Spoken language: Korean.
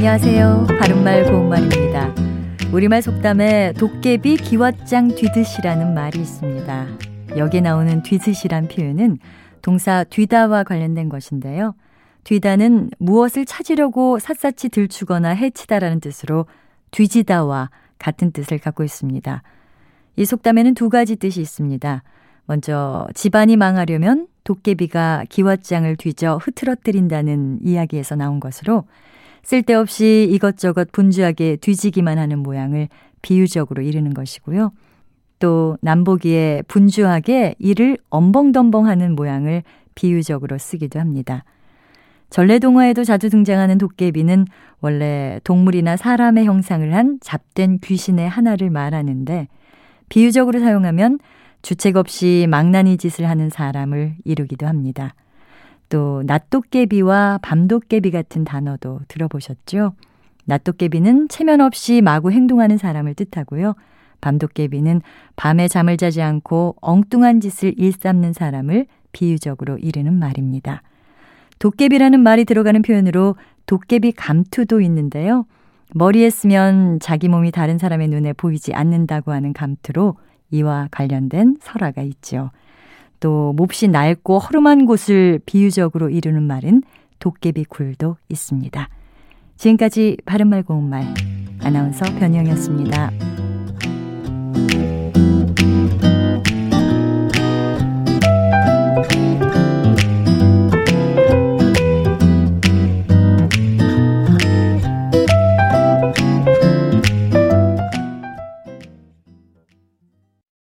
안녕하세요. 바른말 고운말입니다. 우리말 속담에 도깨비 기왓장 뒤듯이라는 말이 있습니다. 여기에 나오는 뒤듯이란 표현은 동사 뒤다와 관련된 것인데요. 뒤다는 무엇을 찾으려고 샅샅이 들추거나 해치다라는 뜻으로 뒤지다와 같은 뜻을 갖고 있습니다. 이 속담에는 두 가지 뜻이 있습니다. 먼저 집안이 망하려면 도깨비가 기왓장을 뒤져 흐트러뜨린다는 이야기에서 나온 것으로 쓸데없이 이것저것 분주하게 뒤지기만 하는 모양을 비유적으로 이르는 것이고요. 또 남보기에 분주하게 이를 엄벙덤벙 하는 모양을 비유적으로 쓰기도 합니다. 전래동화에도 자주 등장하는 도깨비는 원래 동물이나 사람의 형상을 한 잡된 귀신의 하나를 말하는데 비유적으로 사용하면 주책 없이 망나니 짓을 하는 사람을 이루기도 합니다. 또 낫도깨비와 밤도깨비 같은 단어도 들어보셨죠? 낫도깨비는 체면 없이 마구 행동하는 사람을 뜻하고요. 밤도깨비는 밤에 잠을 자지 않고 엉뚱한 짓을 일삼는 사람을 비유적으로 이르는 말입니다. 도깨비라는 말이 들어가는 표현으로 도깨비 감투도 있는데요. 머리에 쓰면 자기 몸이 다른 사람의 눈에 보이지 않는다고 하는 감투로 이와 관련된 설화가 있죠. 또 몹시 낡고 허름한 곳을 비유적으로 이루는 말은 도깨비 굴도 있습니다. 지금까지 바른말 고운말 아나운서 변희영이었습니다.